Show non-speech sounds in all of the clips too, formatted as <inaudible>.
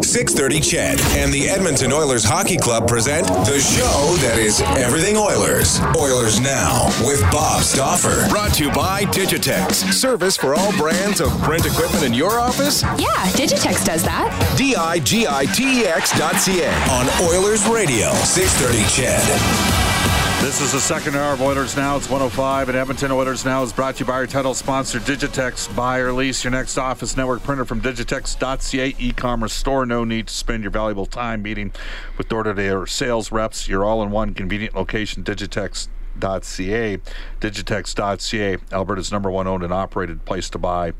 630 CHED and the Edmonton Oilers Hockey Club present the show that is everything Oilers. Oilers Now with Bob Stauffer. Brought to you by Digitex. Service for all brands of print equipment in your office? Yeah, Digitex does that. D-I-G-I-T-E-X dot C-A. On Oilers Radio, 630 CHED. This is the second hour of Oilers Now. It's 105 at Edmonton. Oilers Now is brought to you by our title sponsor, Digitex. Buy or lease your next office network printer from Digitex.ca e-commerce store. No need to spend your valuable time meeting with door-to-door sales reps. Your all-in-one convenient location, Digitex Digitex.ca. Digitex.ca, Alberta's number one owned and operated place to buy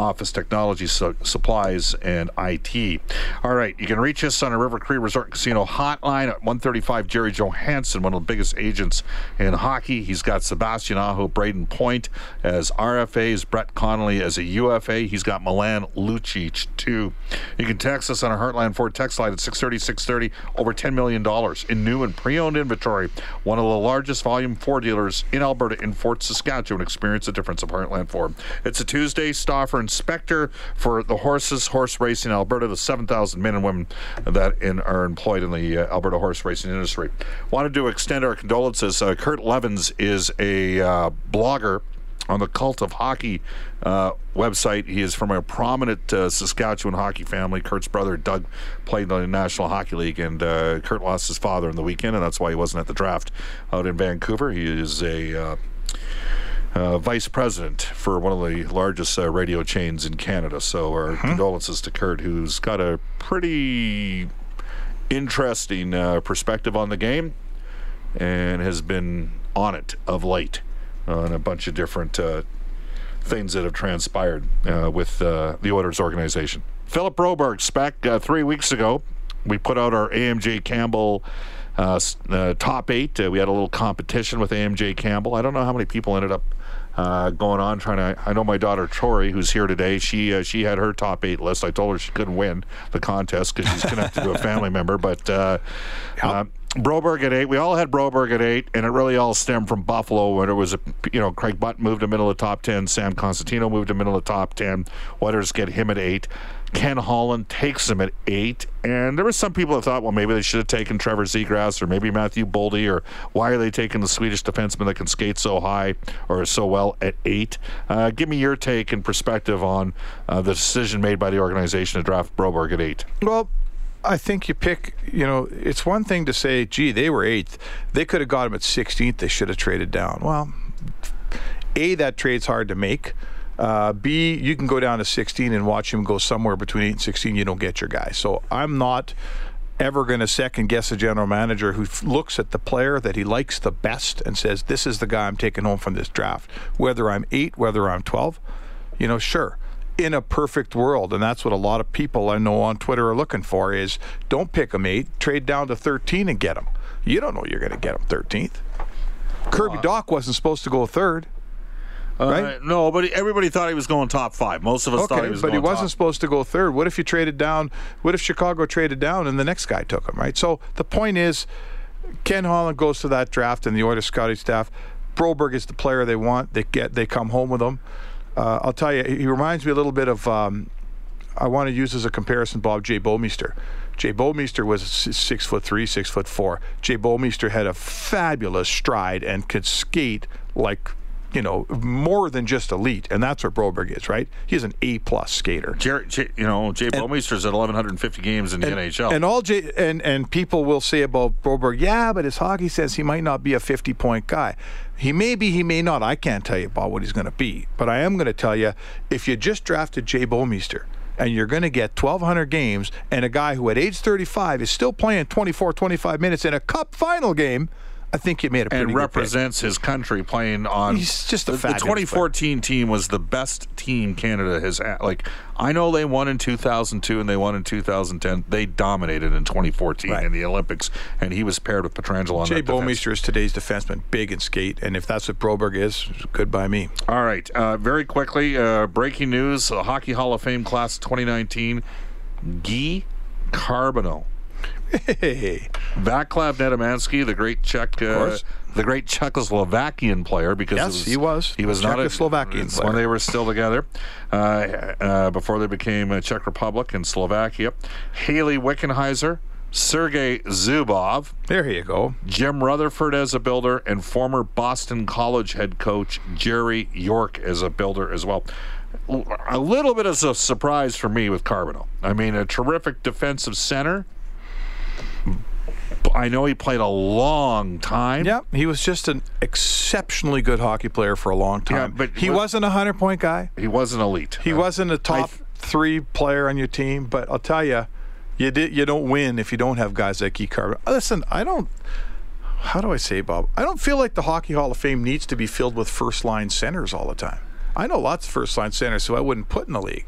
office technology su- supplies and IT. All right, you can reach us on a River Cree Resort Casino hotline at 135 Gerry Johannson, one of the biggest agents in hockey. He's got Sebastian Aho, Brayden Point as RFAs, Brett Connolly as a UFA. He's got Milan Lucic too. You can text us on our Heartland Ford text line at 630 630 over $10 million in new and pre-owned inventory. One of the largest volume Ford dealers in Alberta in Fort Saskatchewan. Experience the difference of Heartland Ford. It's a Tuesday. Stauffer and inspector for the horses, horse racing in Alberta, the 7,000 men and women that in, are employed in the uh, Alberta horse racing industry. Wanted to extend our condolences. Uh, Kurt Leavins is a uh, blogger on the Cult of Hockey uh, website. He is from a prominent uh, Saskatchewan hockey family. Kurt's brother Doug played in the National Hockey League, and uh, Kurt lost his father in the weekend, and that's why he wasn't at the draft out in Vancouver. He is a uh, vice president for one of the largest uh, radio chains in Canada. So our mm-hmm. condolences to Kurt, who's got a pretty interesting uh, perspective on the game and has been on it of late on a bunch of different uh, things that have transpired uh, with uh, the Oilers organization. Philip Broberg spec three weeks ago. We put out our AMJ Campbell uh, uh, top eight. Uh, we had a little competition with AMJ Campbell. I don't know how many people ended up uh, going on trying to. I know my daughter Tori, who's here today. She uh, she had her top eight list. I told her she couldn't win the contest because she's connected to a <laughs> family member. But uh, yep. Uh, Broberg at eight. We all had Broberg at eight, and it really all stemmed from Buffalo when it was a you know Craig Butt moved to middle of the top ten, Sam Cosentino moved to middle of the top ten. Oilers get him at eight. Ken Holland takes him at eight. And there were some people that thought, well, maybe they should have taken Trevor Zegras or maybe Matthew Boldy, or why are they taking the Swedish defenseman that can skate so high or so well at eight? Uh, give me your take and perspective on uh, the decision made by the organization to draft Broberg at eight. Well, I think you pick, you know, it's one thing to say, gee, they were eighth. They could have got him at 16th. They should have traded down. Well, A, that trade's hard to make. Uh, B, you can go down to 16 and watch him go somewhere between 8 and 16. You don't get your guy. So I'm not ever going to second guess a general manager who f- looks at the player that he likes the best and says, This is the guy I'm taking home from this draft. Whether I'm 8, whether I'm 12, you know, sure. In a perfect world, and that's what a lot of people I know on Twitter are looking for is don't pick him 8, trade down to 13 and get him. You don't know you're going to get him 13th. Kirby Dach wasn't supposed to go third. Uh, right? No, but everybody thought he was going top five. Most of us okay, thought he was. Going top. Okay, but he wasn't top. supposed to go third. What if you traded down? What if Chicago traded down and the next guy took him? Right. So the point is, Ken Holland goes to that draft and the Oilers scouting staff. Broberg is the player they want. They get. They come home with him. Uh, I'll tell you, he reminds me a little bit of. Um, I want to use as a comparison Bob J. Bouwmeester. Jay Bouwmeester was six foot three, six foot four. Jay Bouwmeester had a fabulous stride and could skate like, you know, more than just elite, and that's what Broberg is, right? He's an A plus skater. Jer- J- you know, Jay Bouwmeester's at 1,150 games in the NHL. And all J and and people will say about Broberg, yeah, but his hockey says he might not be a 50 point guy. He may be, he may not. I can't tell you about what he's going to be, but I am going to tell you if you just drafted Jay Bouwmeester and you're going to get 1,200 games and a guy who at age 35 is still playing 24, 25 minutes in a cup final game, I think you made a pretty and good pick. represents his country playing on. He's just a the, the fabulous 2014 team was the best team Canada has had. Like I know they won in 2002 and they won in 2010. They dominated in 2014 Right. in the Olympics, and he was paired with Pietrangelo on Jay that defense. Bouwmeester is today's defenseman, big and skate, and if that's what Broberg is, good by me. All right, uh, very quickly, uh, breaking news: uh, Hockey Hall of Fame class 2019, Guy Carbonneau. Hey, Vaclav Nedomansky, the great Czech, uh, the great Czechoslovakian player, because Yes, he was. He was not a Czechoslovakian player. when they were still together, uh, uh, before they became a Czech Republic and Slovakia. Hayley Wickenheiser, Sergei Zubov, there you go. Jim Rutherford as a builder, and former Boston College head coach Jerry York as a builder as well. A little bit of a surprise for me with Carbonneau. I mean, a terrific defensive center. I know he played a long time. Yeah, he was just an exceptionally good hockey player for a long time. Yeah, but he what- wasn't a hundred point guy. He wasn't elite. He Uh, wasn't a top th- three player on your team. But I'll tell you, you did you don't win if you don't have guys like E. Carver. Listen, I don't. How do I say, Bob? I don't feel like the Hockey Hall of Fame needs to be filled with first line centers all the time. I know lots of first line centers who I wouldn't put in the league.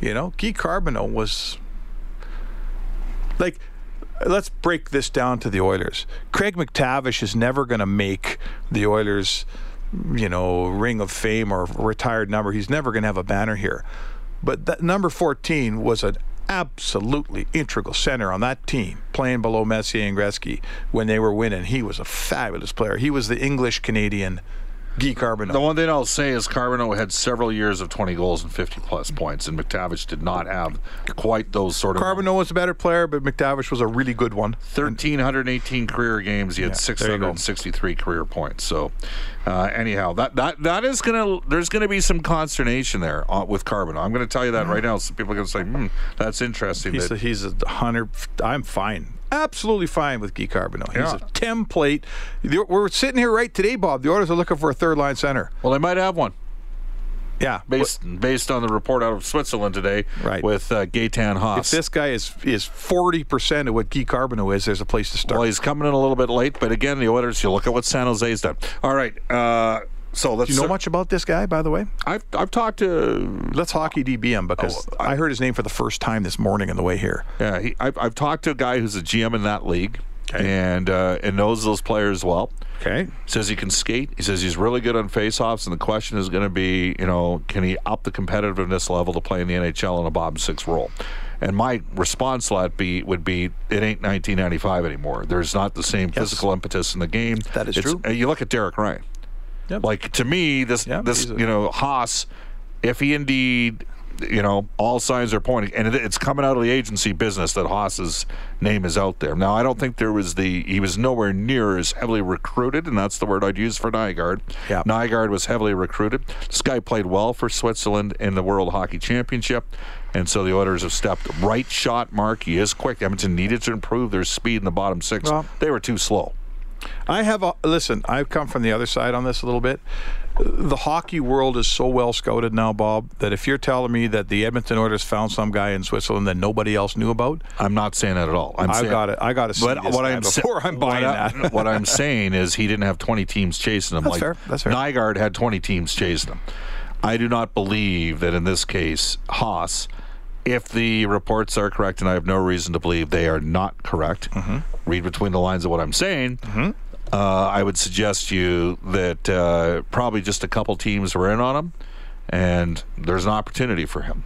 You know, Guy Carbonneau was like let's break this down to the Oilers. Craig MacTavish is never going to make the Oilers, you know, ring of fame or retired number. He's never going to have a banner here. But that number 14 was an absolutely integral center on that team, playing below Messier and Gretzky when they were winning. He was a fabulous player. He was the English Canadian Guy. The one thing I'll say is Carbonneau had several years of 20 goals and 50 plus points, and MacTavish did not have quite those sort of. Carbonneau was a better player, but MacTavish was a really good one. 1,318 career games. He had Yeah, there you go. 663 career points. So, uh, anyhow, that that that is gonna. There's gonna be some consternation there uh, with Carbonneau. I'm gonna tell you that right now. So people are gonna say, "Hmm, that's interesting." He's that- a, he's a hundred. I'm fine. Absolutely fine with Guy Carbonneau. He's Yeah. a template. We're sitting here right today, Bob. The orders are looking for a third line center. well, they might have one Yeah. based based on the report out of Switzerland today, Right. With uh, Gaetan If this guy is is forty percent of what Guy Carbonneau is, there's a place to start. Well, he's coming in a little bit late, but again, the Oilers. You look at what San Jose's done. All right, uh, so let's. Do you know much about this guy, by the way? I've I've talked to Let's hockey DB him because Oh, I, heard his name for the first time this morning on the way here. yeah. He, I've I've talked to a guy who's a GM in that league, Okay. and uh, and knows those players well. Okay. Says he can skate. He says he's really good on faceoffs, and the question is going to be, you know, can he up the competitiveness level to play in the NHL in a Bob Six role? And my response to that be would be, it ain't 1995 anymore. There's not the same physical impetus in the game. That is It's- true. You look at Derek Ryan. Yep. Like to me, this Yeah, this a- you know Haas, if he indeed, you know, all signs are pointing, and it, it's coming out of the agency business that Haas's name is out there. Now, I don't think there was the he was nowhere near as heavily recruited, and that's the word I'd use for Nygard. Yeah. Nygard was heavily recruited. This guy played well for Switzerland in the World Hockey Championship. And so the Oilers have stepped right shot mark. He is quick. Edmonton needed to improve their speed in the bottom six. Well- they were too slow. I have a listen. I've come from the other side on this a little bit. The hockey world is so well scouted now, Bob, that if you're telling me that the Edmonton Oilers found some guy in Switzerland that nobody else knew about, I'm not saying that at all. I'm I've saying, got it. I got to see But this what I'm sa- before I'm buying what that. <laughs> what I'm saying is he didn't have 20 teams chasing him. That's like fair. That's fair. Nygard had 20 teams chasing him. I do not believe that in this case, Haas, if the reports are correct, and I have no reason to believe they are not correct, Mm-hmm. read between the lines of what I'm saying. Uh, I would suggest you that uh, probably just a couple teams were in on him, and there's an opportunity for him.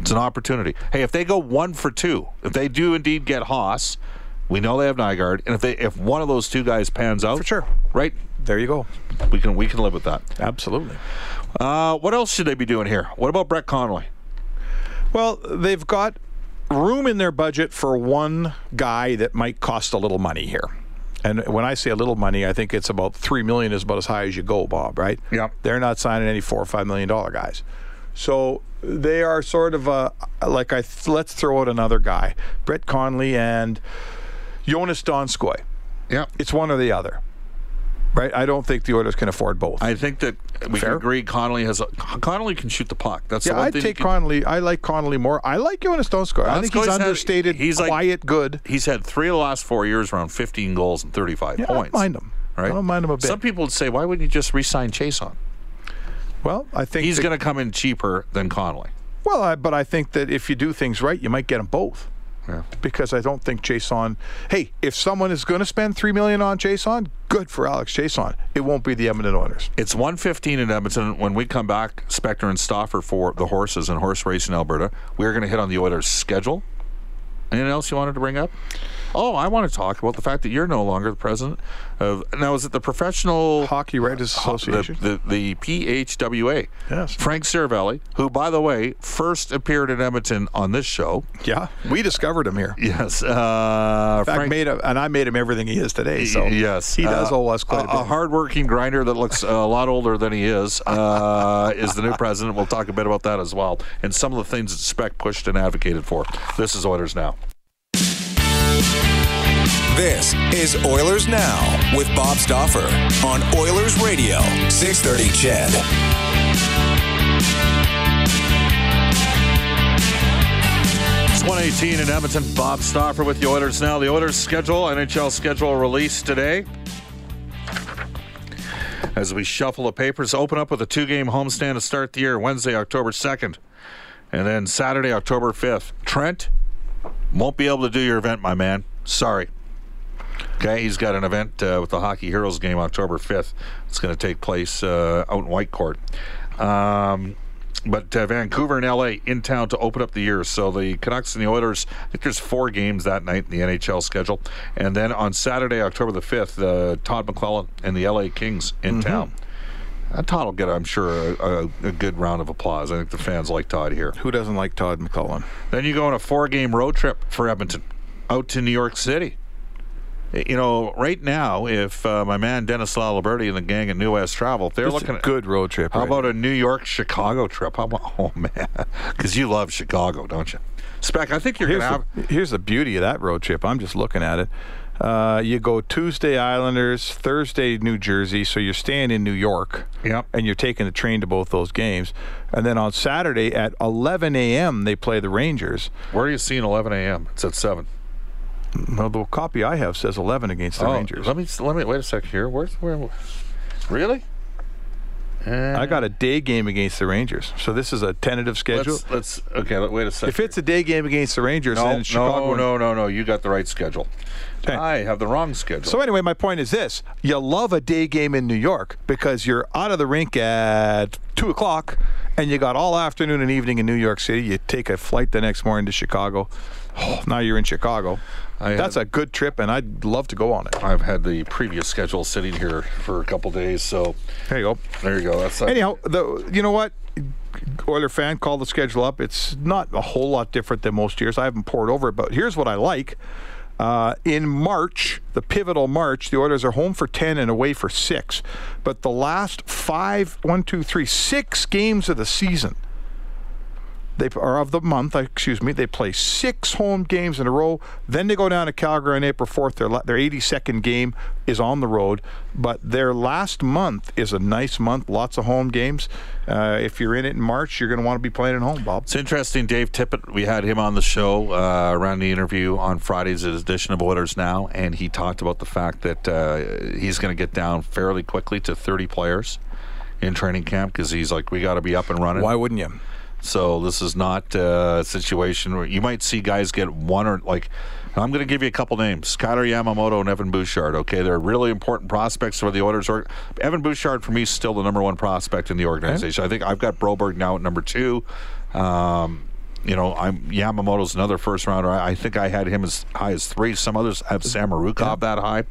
It's an opportunity. Hey, if they go one for two, if they do indeed get Haas, we know they have Nygard, and if they if one of those two guys pans out, For sure. right? there you go. We can we can live with that. Absolutely. Uh, what else should they be doing here? What about Brett Conway? Well, they've got room in their budget for one guy that might cost a little money here. And when I say a little money, I think it's about three million is about as high as you go, Bob. Right? Yep. They're not signing any four or five million dollar guys, so they are sort of a like I th- let's throw out another guy, Brett Connolly and Joonas Donskoi. Yeah. It's one or the other, right? I don't think the Oilers can afford both. I think that we Fair. can agree Connolly has a, Connolly can shoot the puck. That's yeah, I'd take Connolly. I like Connolly more. I like Joonas Donskoi. I think he's Donskoi's had- understated, he's like- quiet, good. He's had three of the last four years around 15 goals and 35 Yeah, I points. don't mind him. Right? I don't mind him a bit. Some people would say, why wouldn't you just re-sign Chiasson? well, I think He's going to come in cheaper than Connolly. Well, I, but I think that if you do things right, you might get them both. Yeah. Because I don't think Chiasson. Hey, if someone is going to spend three million on Jason, good for Alex Chiasson. It won't be the Edmonton Oilers. It's 115 in Edmonton. When we come back, Spector and Stauffer for the horses and horse race in Alberta, we're going to hit on the Oilers' schedule. Anything else you wanted to bring up? Oh, I want to talk about the fact that you're no longer the president of. Now, is it the professional Hockey Writers Association. The, the, the PHWA. Yes. Frank Seravalli, who, by the way, first appeared in Edmonton on this show. yeah, we discovered him here. Yes. Uh, In fact, Frank, made him, and I made him everything he is today. So yes, he does Uh, owe us quite a, bit. a, bit. hardworking grinder that looks a lot older than he is uh, is the new president. We'll talk a bit about that as well, and some of the things that Spec pushed and advocated for. This is Oilers now. This is Oilers Now with Bob Stauffer on Oilers Radio, 630 CHED. It's 118 in Edmonton. Bob Stauffer with the Oilers now. The Oilers schedule, NHL schedule released today. As we shuffle the papers, open up with a two game homestand to start the year Wednesday, October 2nd. And then Saturday, October 5th. Trent won't be able to do your event, my man. Sorry. Okay, he's got an event uh, with the Hockey Heroes game October 5th. It's going to take place uh, out in Whitecourt. Um, but uh, Vancouver and LA in town to open up the year. So the Canucks and the Oilers, I think there's four games that night in the NHL schedule. And then on Saturday, October the 5th, uh, Todd McLellan and the LA Kings in town. Uh, Todd will get, I'm sure, a, a, a good round of applause. I think the fans like Todd here. Who doesn't like Todd McLellan? Then you go on a four game road trip for Edmonton out to New York City. You know, right now, if uh, my man Dennis Laliberti and the gang at New West Travel, they're It's looking a good road trip. how right? about a New York Chicago trip? How about, <laughs> oh man, because you love Chicago, don't you? Spec, I think you're Here's gonna have. the, here's the beauty of that road trip. I'm just looking at it. Uh, you go Tuesday Islanders, Thursday New Jersey, so you're staying in New York. Yep. And you're taking the train to both those games. And then on Saturday at 11 a.m. they play the Rangers. Where are you seeing 11 a.m.? It's at seven. Well, the copy I have says 11 against the oh, Rangers. let me let me wait a second here. Where's where? Really? I uh, got a day game against the Rangers. So this is a tentative schedule. Let's, let's okay. let- Wait a second. if it's a day game against the Rangers, no, then Chicago. no, no, no, no. You got the right schedule. Okay. I have the wrong schedule. So anyway, my point is this: you love a day game in New York because you're out of the rink at two o'clock, and you got all afternoon and evening in New York City. You take a flight the next morning to Chicago. Oh, now you're in Chicago. I That's had- a good trip, and I'd love to go on it. I've had the previous schedule sitting here for a couple days, so There you go. there you go. That's Anyhow, the you know what? Oiler fan called the schedule up. It's not a whole lot different than most years. I haven't poured over it, but here's what I like. Uh, in March, the pivotal March, the Oilers are home for 10 and away for six. But the last five, one, two, three, six games of the season, they are of the month, excuse me. They play six home games in a row. Then they go down to Calgary on April 4th. Their their 82nd game is on the road, but their last month is a nice month. Lots of home games. Uh, if you're in it in March, you're going to want to be playing at home, Bob. It's interesting. Dave Tippett, we had him on the show uh, around the interview on Friday's edition of Oilers Now, and he talked about the fact that uh, he's going to get down fairly quickly to 30 players in training camp because he's like, we got to be up and running. Why wouldn't you? So this is not uh, a situation where you might see guys get one or like. I'm going to give you a couple names: Kailer Yamamoto and Evan Bouchard. Okay, they're really important prospects for the Oilers. Or Evan Bouchard for me is still the number one prospect in the organization. I think I've got Broberg now at number two. Um, you know, I'm Yamamoto's another first rounder. I, I think I had him as high as three. Some others have Samorukov that high.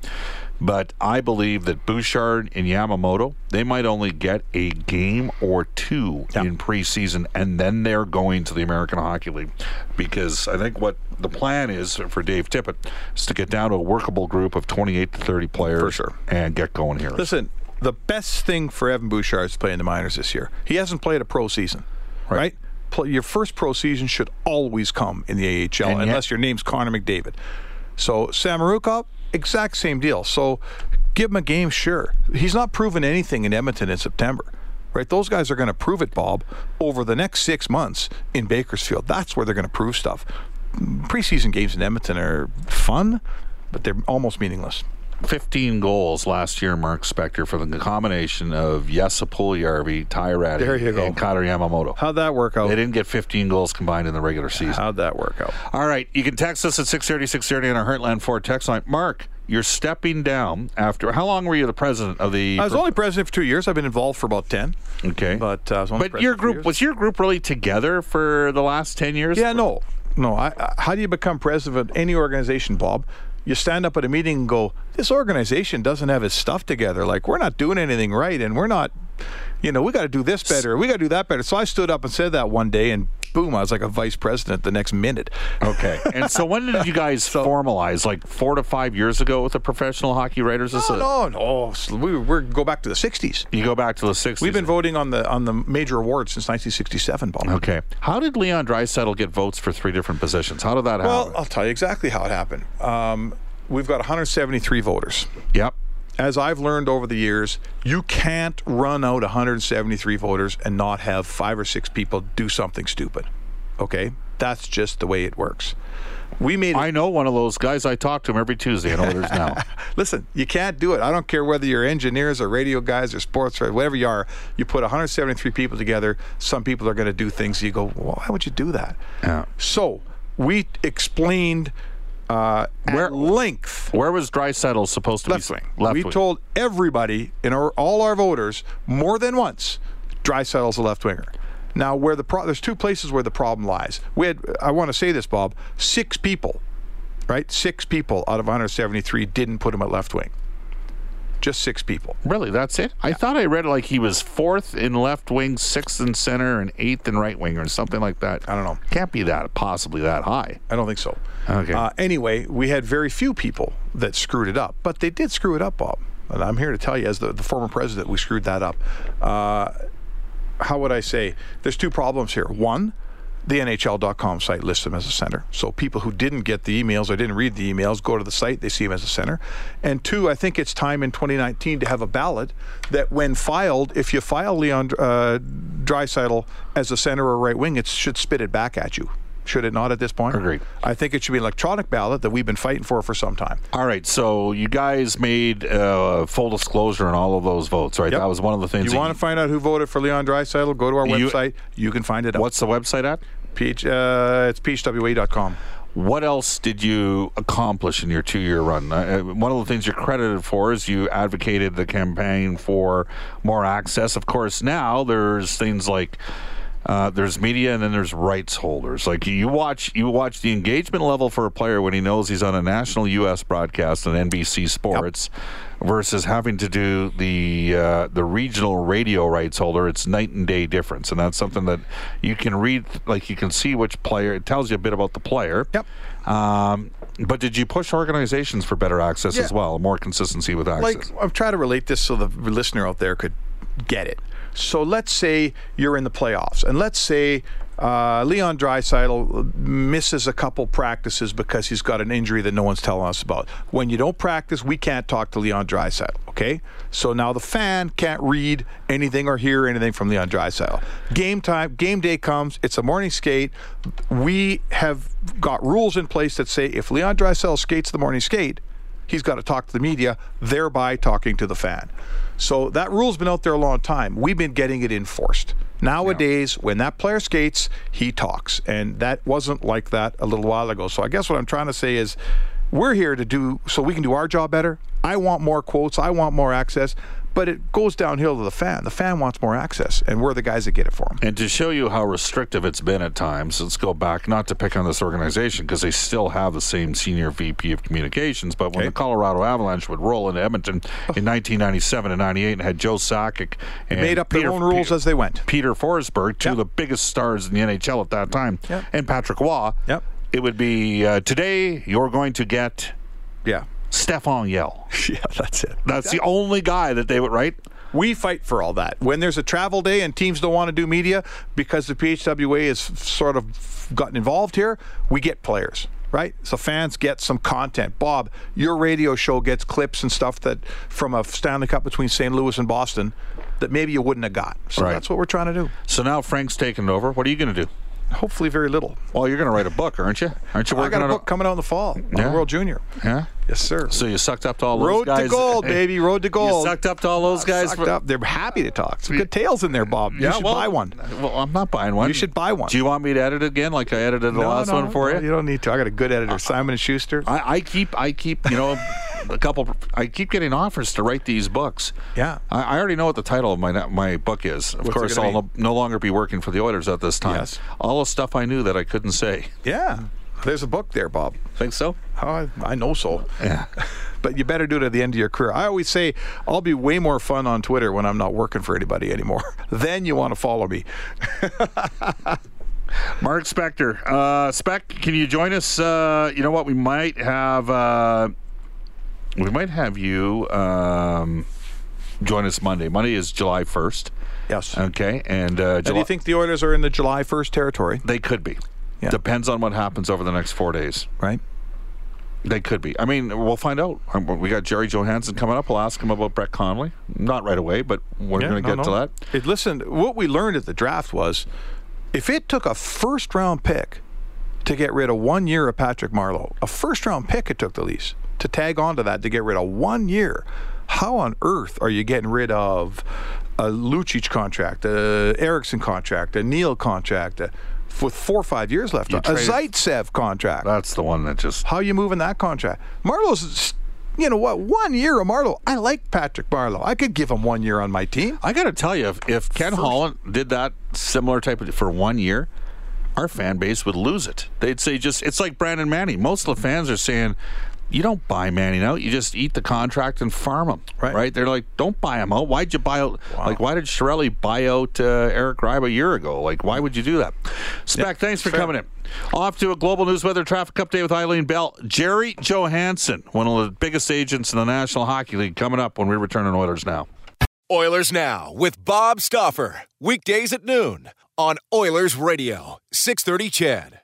But I believe that Bouchard and Yamamoto, they might only get a game or two Yeah. in preseason, and then they're going to the American Hockey League. Because I think what the plan is for Dave Tippett is to get down to a workable group of 28 to 30 players sure. and get going here. Listen, the best thing for Evan Bouchard is to play in the minors this year. He hasn't played a pro season, Right. right? Play, your first pro season should always come in the AHL, And yet- unless your name's Connor McDavid. So Samorukov, exact same deal. So give him a game, sure. He's not proven anything in Edmonton in September. Right, those guys are going to prove it, Bob, over the next six months in Bakersfield. That's where they're going to prove stuff. Preseason games in Edmonton are fun, but they're almost meaningless. 15 goals last year, Mark Spector, for the combination of Ty Rattie, There you go. and Kailer Yamamoto. How'd that work out? They didn't get 15 goals combined in the regular season. How'd that work out? All right, you can text us at 630, 630 on our Heartland Ford text line. Mark, you're stepping down after, how long were you the president of the... I was only president for two years. I've been involved for about ten. Okay. But uh, I was only But your group, was your group really together for the last 10 years? Yeah, no, no. I, I, how do you become president of any organization, Bob? You stand up at a meeting and go, "This organization doesn't have its stuff together. Like we're not doing anything right, and we're not, you know, we got to do this better. We got to do that better." So I stood up and said that one day, and boom, I was like a vice president the next minute. Okay. <laughs> and so when did you guys formalize? Like four to five years ago with the Professional Hockey Writers No, Association? no, no. So We we go back to the '60s. You go back to the 60s. We've been voting on the on the major awards since 1967, Bob. Okay. How did Leon Draisaitl get votes for three different positions? How did that happen? Well. I'll tell you exactly how it happened. Um, we've got 173 voters. yep. As I've learned over the years, you can't run out 173 voters and not have five or six people do something stupid. Okay? That's just the way it works. We made I know one of those guys. I talk to him every Tuesday in Oilers Now. <laughs> Listen, you can't do it. I don't care whether you're engineers or radio guys or sports or whatever you are. You put 173 people together, some people are going to do things. You go, well, why would you do that? Yeah. So we explained uh, Where- at length Where was Draisaitl supposed to left be? wing. Left we wing. told everybody in our, all our voters more than once, Draisaitl's a left winger. Now, where the pro- there's two places where the problem lies. We had, I want to say this, Bob, six people, right? Six people out of 173 didn't put him at left wing. Just six people. Really, that's it? I thought I read like he was fourth in left wing, sixth in center, and eighth in right wing, or something like that. I don't know. Can't be that possibly that high. I don't think so. Okay. Uh, anyway, we had very few people that screwed it up, but they did screw it up, Bob. And I'm here to tell you, as the, the former president, we screwed that up. Uh, how would I say? There's two problems here. One, the NHL.com site lists him as a center. So people who didn't get the emails or didn't read the emails go to the site, they see him as a center. And two, I think it's time in 2019 to have a ballot that, when filed, if you file Leon uh, Draisaitl as a center or right wing, it should spit it back at you. Should it not at this point? Agreed. I think it should be an electronic ballot that we've been fighting for for some time. All right, so you guys made uh, full disclosure on all of those votes, right? Yep. That was one of the things. You want to find out who voted for Leon Draisaitl? Go to our You- website. You can find it. out. What's the website at? Peach? Uh, it's peachwa.com. What else did you accomplish in your two-year run? Uh, one of the things you're credited for is you advocated the campaign for more access. Of course, now there's things like uh, there's media and then there's rights holders. Like you watch, you watch the engagement level for a player when he knows he's on a national U.S. broadcast on NBC Sports. Versus having to do the uh, the regional radio rights holder, it's night and day difference, and that's something that you can read. Like you can see which player. It tells you a bit about the player. Yep. Um, but did you push organizations for better access Yeah. as well, more consistency with access? Like I'm trying to relate this so the listener out there could get it. So let's say you're in the playoffs, and let's say uh, Leon Draisaitl misses a couple practices because he's got an injury that no one's telling us about. When you don't practice, we can't talk to Leon Draisaitl. Okay, so now the fan can't read anything or hear anything from Leon Draisaitl. Game time, game day comes. It's a morning skate. We have got rules in place that say if Leon Draisaitl skates the morning skate, he's got to talk to the media, thereby talking to the fan. So that rule's been out there a long time. We've been getting it enforced. Nowadays, when that player skates, he talks. And that wasn't like that a little while ago. So I guess what I'm trying to say is we're here to do so we can do our job better. I want more quotes, I want more access, but it goes downhill to the fan. The fan wants more access, and we're the guys that get it for them. And to show you how restrictive it's been at times, let's go back, not to pick on this organization, because they still have the same senior VP of communications, but when Okay. the Colorado Avalanche would roll into Edmonton in 1997 and 98 and had Joe Sakic and Made up Peter, their own rules Peter, as they went. Peter Forsberg, two Yep. of the biggest stars in the NHL at that time, Yep. and Patrick Roy, Yep. it would be uh, today you're going to get Yeah, Stéphane Yelle. <laughs> yeah, that's it. That's the only guy that they would, right? We fight for all that. When there's a travel day and teams don't want to do media because the PHWA has sort of gotten involved here, we get players, right? So fans get some content. Bob, your radio show gets clips and stuff that from a Stanley Cup between St. Louis and Boston that maybe you wouldn't have got. So Right. that's what we're trying to do. So now Frank's taking it over. What are you going to do? Hopefully, very little. Well, you're going to write a book, aren't you? Aren't you worth it? I working got a on book coming out in the fall. on Yeah. World Junior. Yeah. Yes, sir. So you sucked up to all those guys. Road to gold, <laughs> baby. Road to gold. You sucked up to all those guys. Sucked for- up. They're happy to talk. Some good tales in there, Bob. You Yeah, should well, buy one. Well, I'm not buying one. You should buy one. Do you want me to edit again, like I edited the No, last no, one for no, you? You don't need to. I got a good editor, Simon and Schuster. I, I keep, I keep, you know, <laughs> a couple. I keep getting offers to write these books. Yeah. I, I already know what the title of my my book is. Of What's course, I'll no, no longer be working for the Oilers at this time. Yes. All the stuff I knew that I couldn't say. Yeah. There's a book there, Bob. Think so? Oh, I, I know so. Yeah. <laughs> But you better do it at the end of your career. I always say I'll be way more fun on Twitter when I'm not working for anybody anymore. <laughs> then you want to follow me. <laughs> Mark Spector. Uh, Spec, can you join us? Uh, you know what? We might have. Uh, we might have you um, join us Monday. Monday is July first. Yes. Okay, and uh, And do you think the Oilers are in the July 1st territory? they could be? Yeah. Depends on what happens over the next four days. Right. They could be. I mean, we'll find out. Um, We got Gerry Johannson coming up. We'll ask him about Brett Connolly. Not right away, but we're Yeah, going to no, get to that. It, listen, what we learned at the draft was if it took a first round pick to get rid of one year of Patrick Marleau, a first round pick it took the least to tag onto that to get rid of one year. How on earth are you getting rid of a Lucic contract, a Erickson contract, a Neal contract, a, with four or five years left, You a traded- Zaitsev contract? That's the one that just. How you moving that contract? Marleau's, you know what? One year of Marleau. I like Patrick Marleau. I could give him one year on my team. I got to tell you, if, if Ken First- Holland did that similar type of for one year, our fan base would lose it. They'd say just it's like Brandon Manning. Most of the fans are saying. You don't buy Manning out. You just eat the contract and farm him. Right. Right. They're like, don't buy him out. Why'd you buy out? Like, why did Chiarelli buy out uh, Eric Ribe a year ago? Like, why would you do that? Spec, thanks for fair. coming in. Off to a global news weather traffic update with Eileen Bell. Gerry Johannson, one of the biggest agents in the National Hockey League, coming up when we return on Oilers Now. Oilers Now with Bob Stauffer. Weekdays at noon on Oilers Radio, 630 CHED.